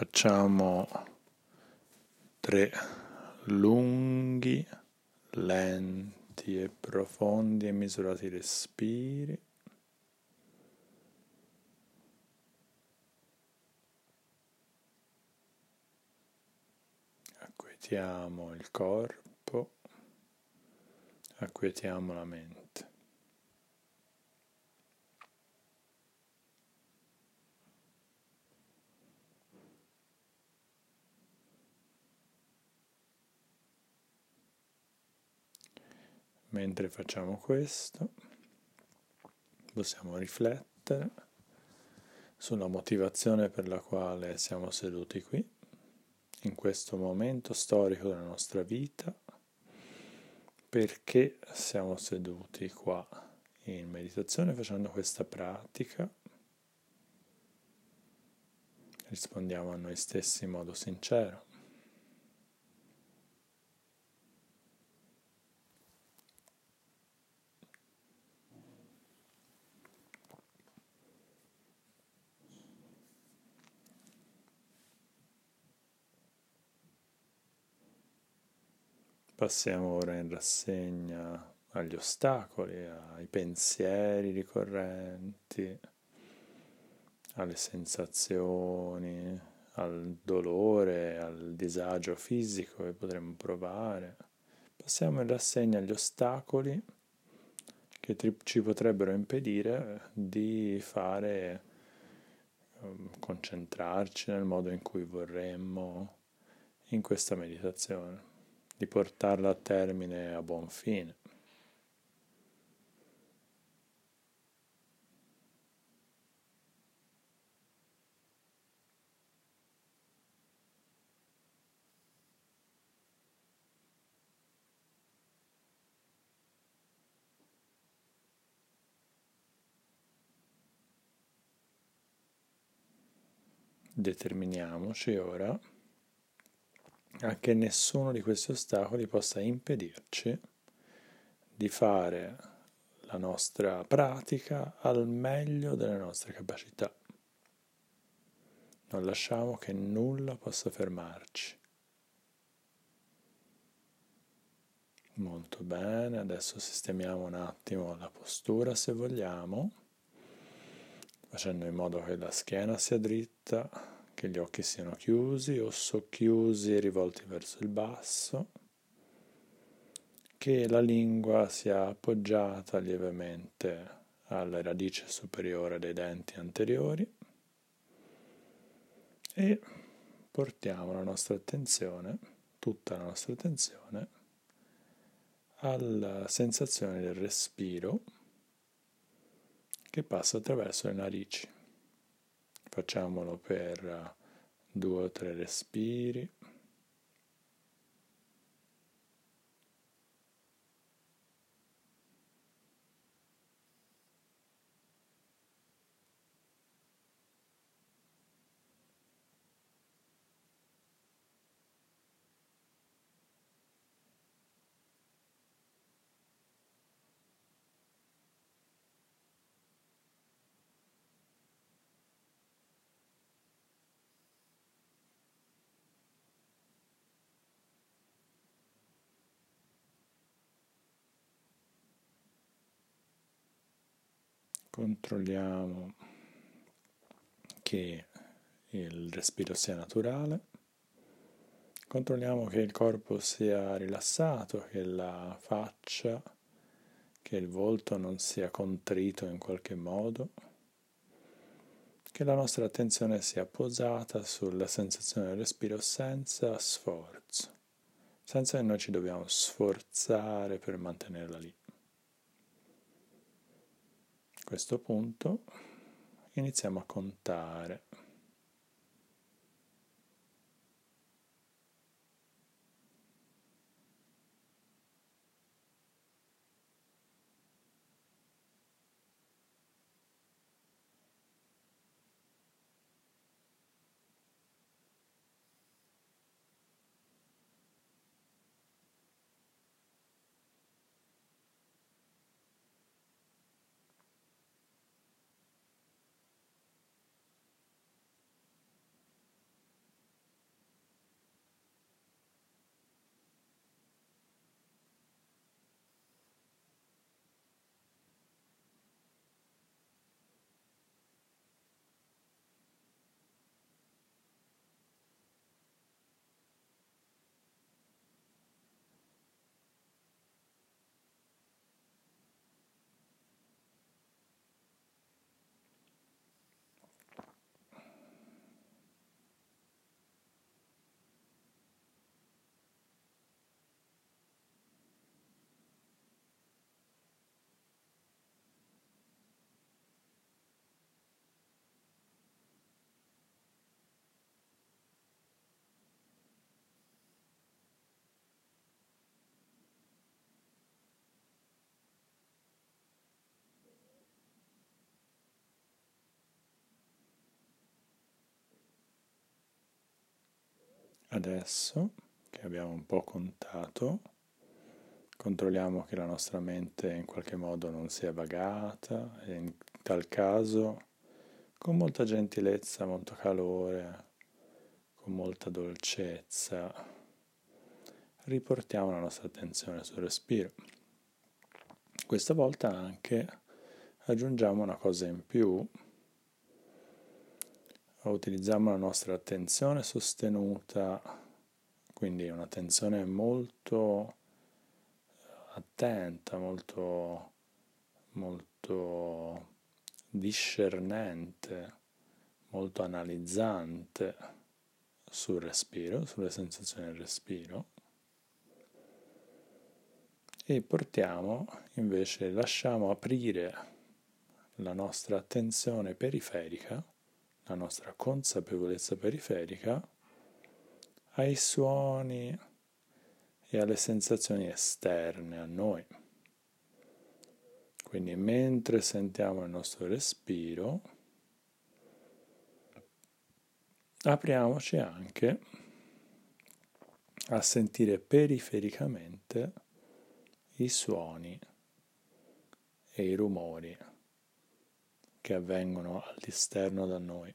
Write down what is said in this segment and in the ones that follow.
Facciamo tre lunghi, lenti e profondi e misurati respiri. Acquietiamo il corpo, acquietiamo la mente. Mentre facciamo questo, possiamo riflettere sulla motivazione per la quale siamo seduti qui, in questo momento storico della nostra vita, perché siamo seduti qua in meditazione facendo questa pratica. Rispondiamo a noi stessi in modo sincero. Passiamo ora in rassegna agli ostacoli, ai pensieri ricorrenti, alle sensazioni, al dolore, al disagio fisico che potremmo provare. Passiamo in rassegna agli ostacoli che ci potrebbero impedire di fare, um, concentrarci nel modo in cui vorremmo in questa meditazione di portarla a termine a buon fine. Determiniamoci ora a che nessuno di questi ostacoli possa impedirci di fare la nostra pratica al meglio delle nostre capacità. Non lasciamo che nulla possa fermarci. Molto bene, adesso sistemiamo un attimo la postura se vogliamo, facendo in modo che la schiena sia dritta, che gli occhi siano chiusi o socchiusi e rivolti verso il basso, che la lingua sia appoggiata lievemente alla radice superiore dei denti anteriori e portiamo la nostra attenzione, tutta la nostra attenzione, alla sensazione del respiro che passa attraverso le narici. Facciamolo per due o tre respiri. Controlliamo che il respiro sia naturale. Controlliamo che il corpo sia rilassato, che la faccia, che il volto non sia contrito in qualche modo, che la nostra attenzione sia posata sulla sensazione del respiro senza sforzo, senza che noi ci dobbiamo sforzare per mantenerla lì questo punto iniziamo a contare. Adesso che abbiamo un po' contato, controlliamo che la nostra mente in qualche modo non sia vagata e in tal caso con molta gentilezza, molto calore, con molta dolcezza, riportiamo la nostra attenzione sul respiro. Questa volta anche aggiungiamo una cosa in più, utilizziamo la nostra attenzione sostenuta, quindi un'attenzione molto attenta, molto, molto discernente, molto analizzante sul respiro, sulle sensazioni del respiro. E portiamo invece, lasciamo aprire la nostra attenzione periferica, la nostra consapevolezza periferica ai suoni e alle sensazioni esterne a noi. Quindi mentre sentiamo il nostro respiro, apriamoci anche a sentire perifericamente i suoni e i rumori che avvengono all'esterno da noi.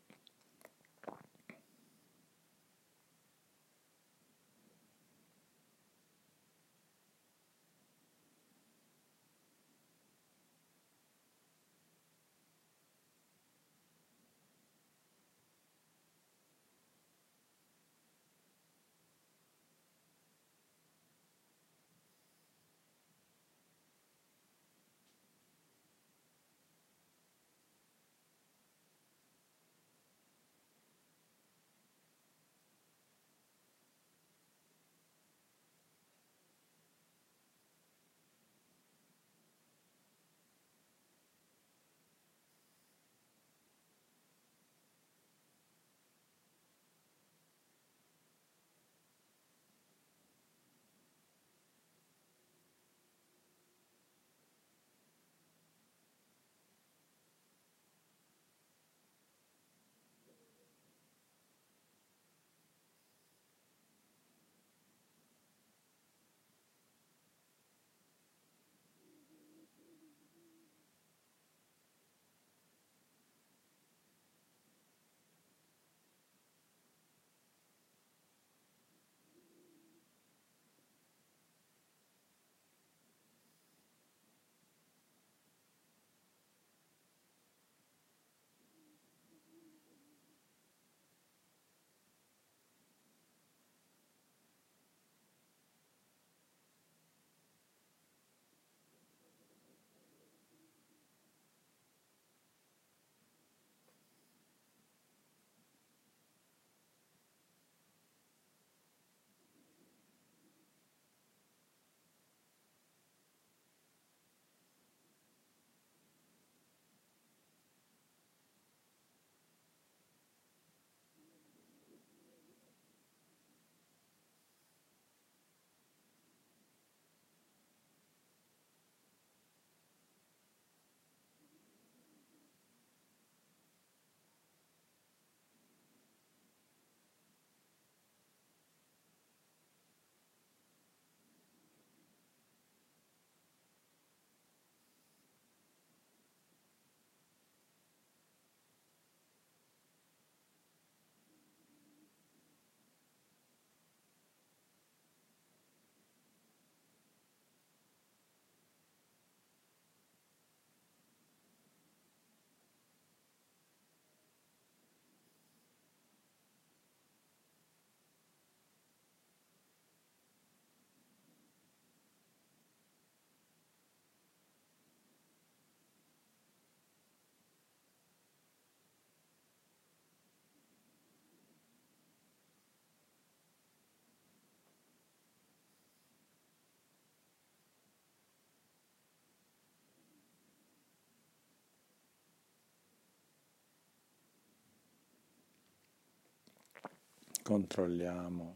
Controlliamo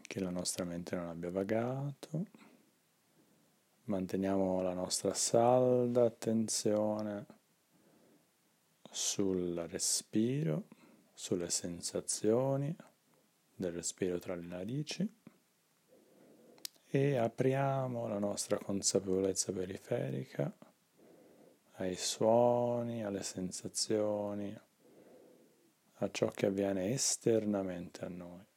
che la nostra mente non abbia vagato, manteniamo la nostra salda attenzione sul respiro, sulle sensazioni, del respiro tra le narici e apriamo la nostra consapevolezza periferica ai suoni, alle sensazioni, a ciò che avviene esternamente a noi.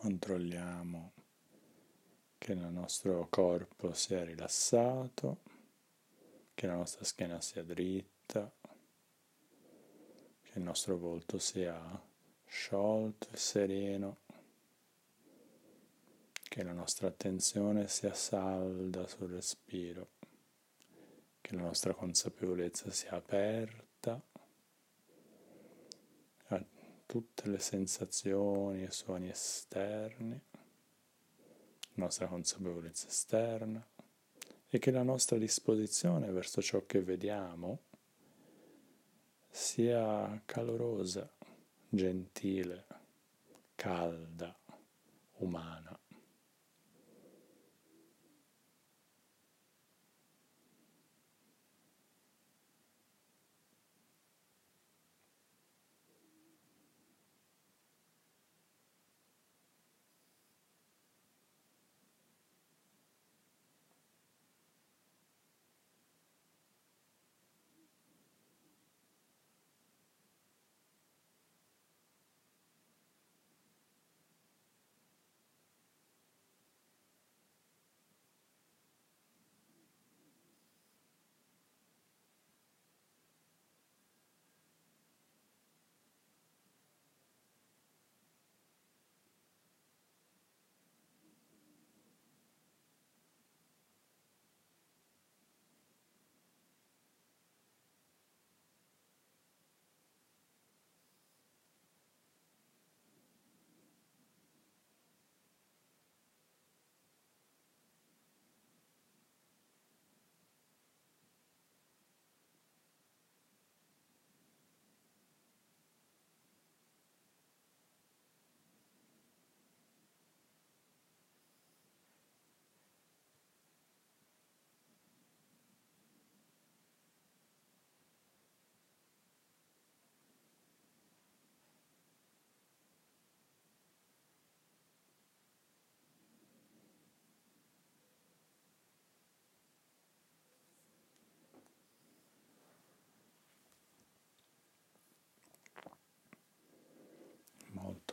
Controlliamo che il nostro corpo sia rilassato, che la nostra schiena sia dritta, che il nostro volto sia sciolto e sereno, che la nostra attenzione sia salda sul respiro, che la nostra consapevolezza sia aperta tutte le sensazioni e suoni esterni, nostra consapevolezza esterna e che la nostra disposizione verso ciò che vediamo sia calorosa, gentile, calda, umana.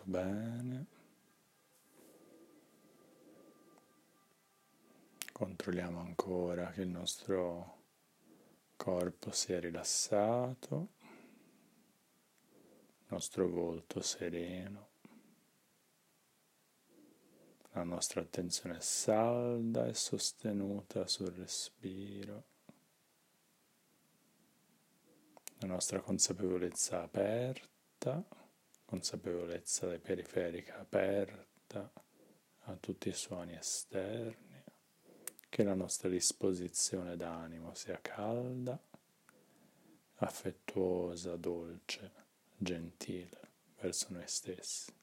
Bene. Controlliamo ancora che il nostro corpo sia rilassato, il nostro volto sereno, la nostra attenzione salda e sostenuta sul respiro, la nostra consapevolezza aperta, consapevolezza periferica aperta a tutti i suoni esterni che la nostra disposizione d'animo sia calda, affettuosa, dolce, gentile verso noi stessi.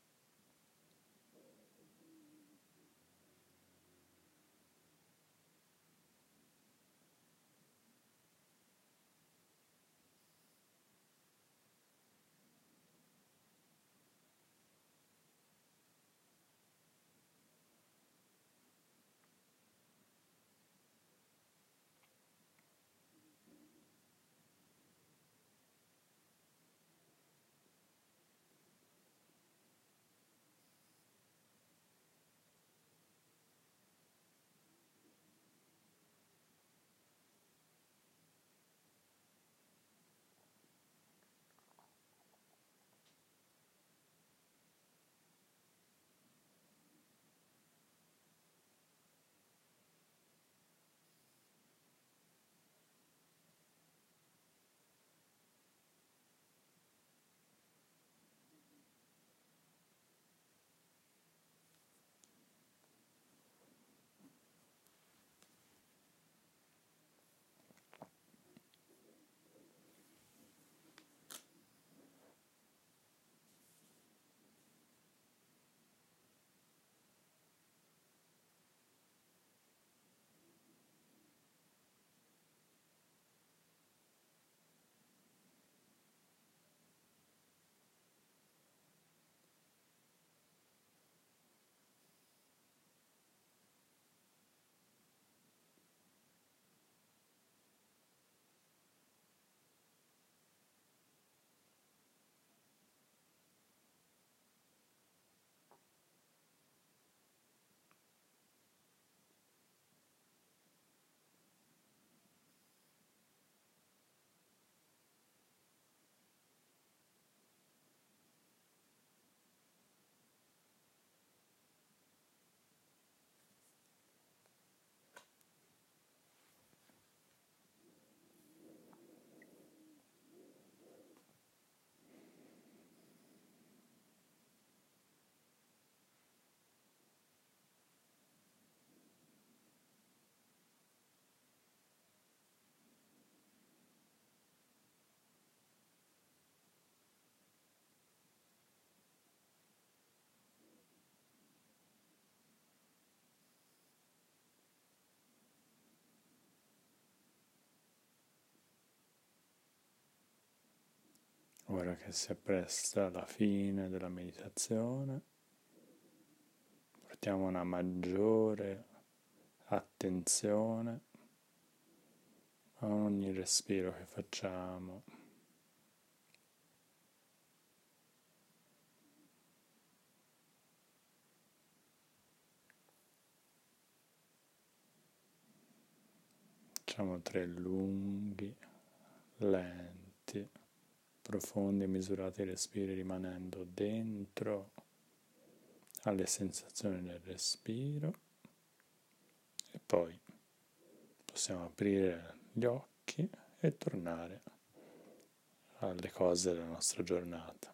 Ora che si appresta alla fine della meditazione, portiamo una maggiore attenzione a ogni respiro che facciamo. Facciamo tre lunghi, lenti profondi e misurati respiri rimanendo dentro alle sensazioni del respiro e poi possiamo aprire gli occhi e tornare alle cose della nostra giornata.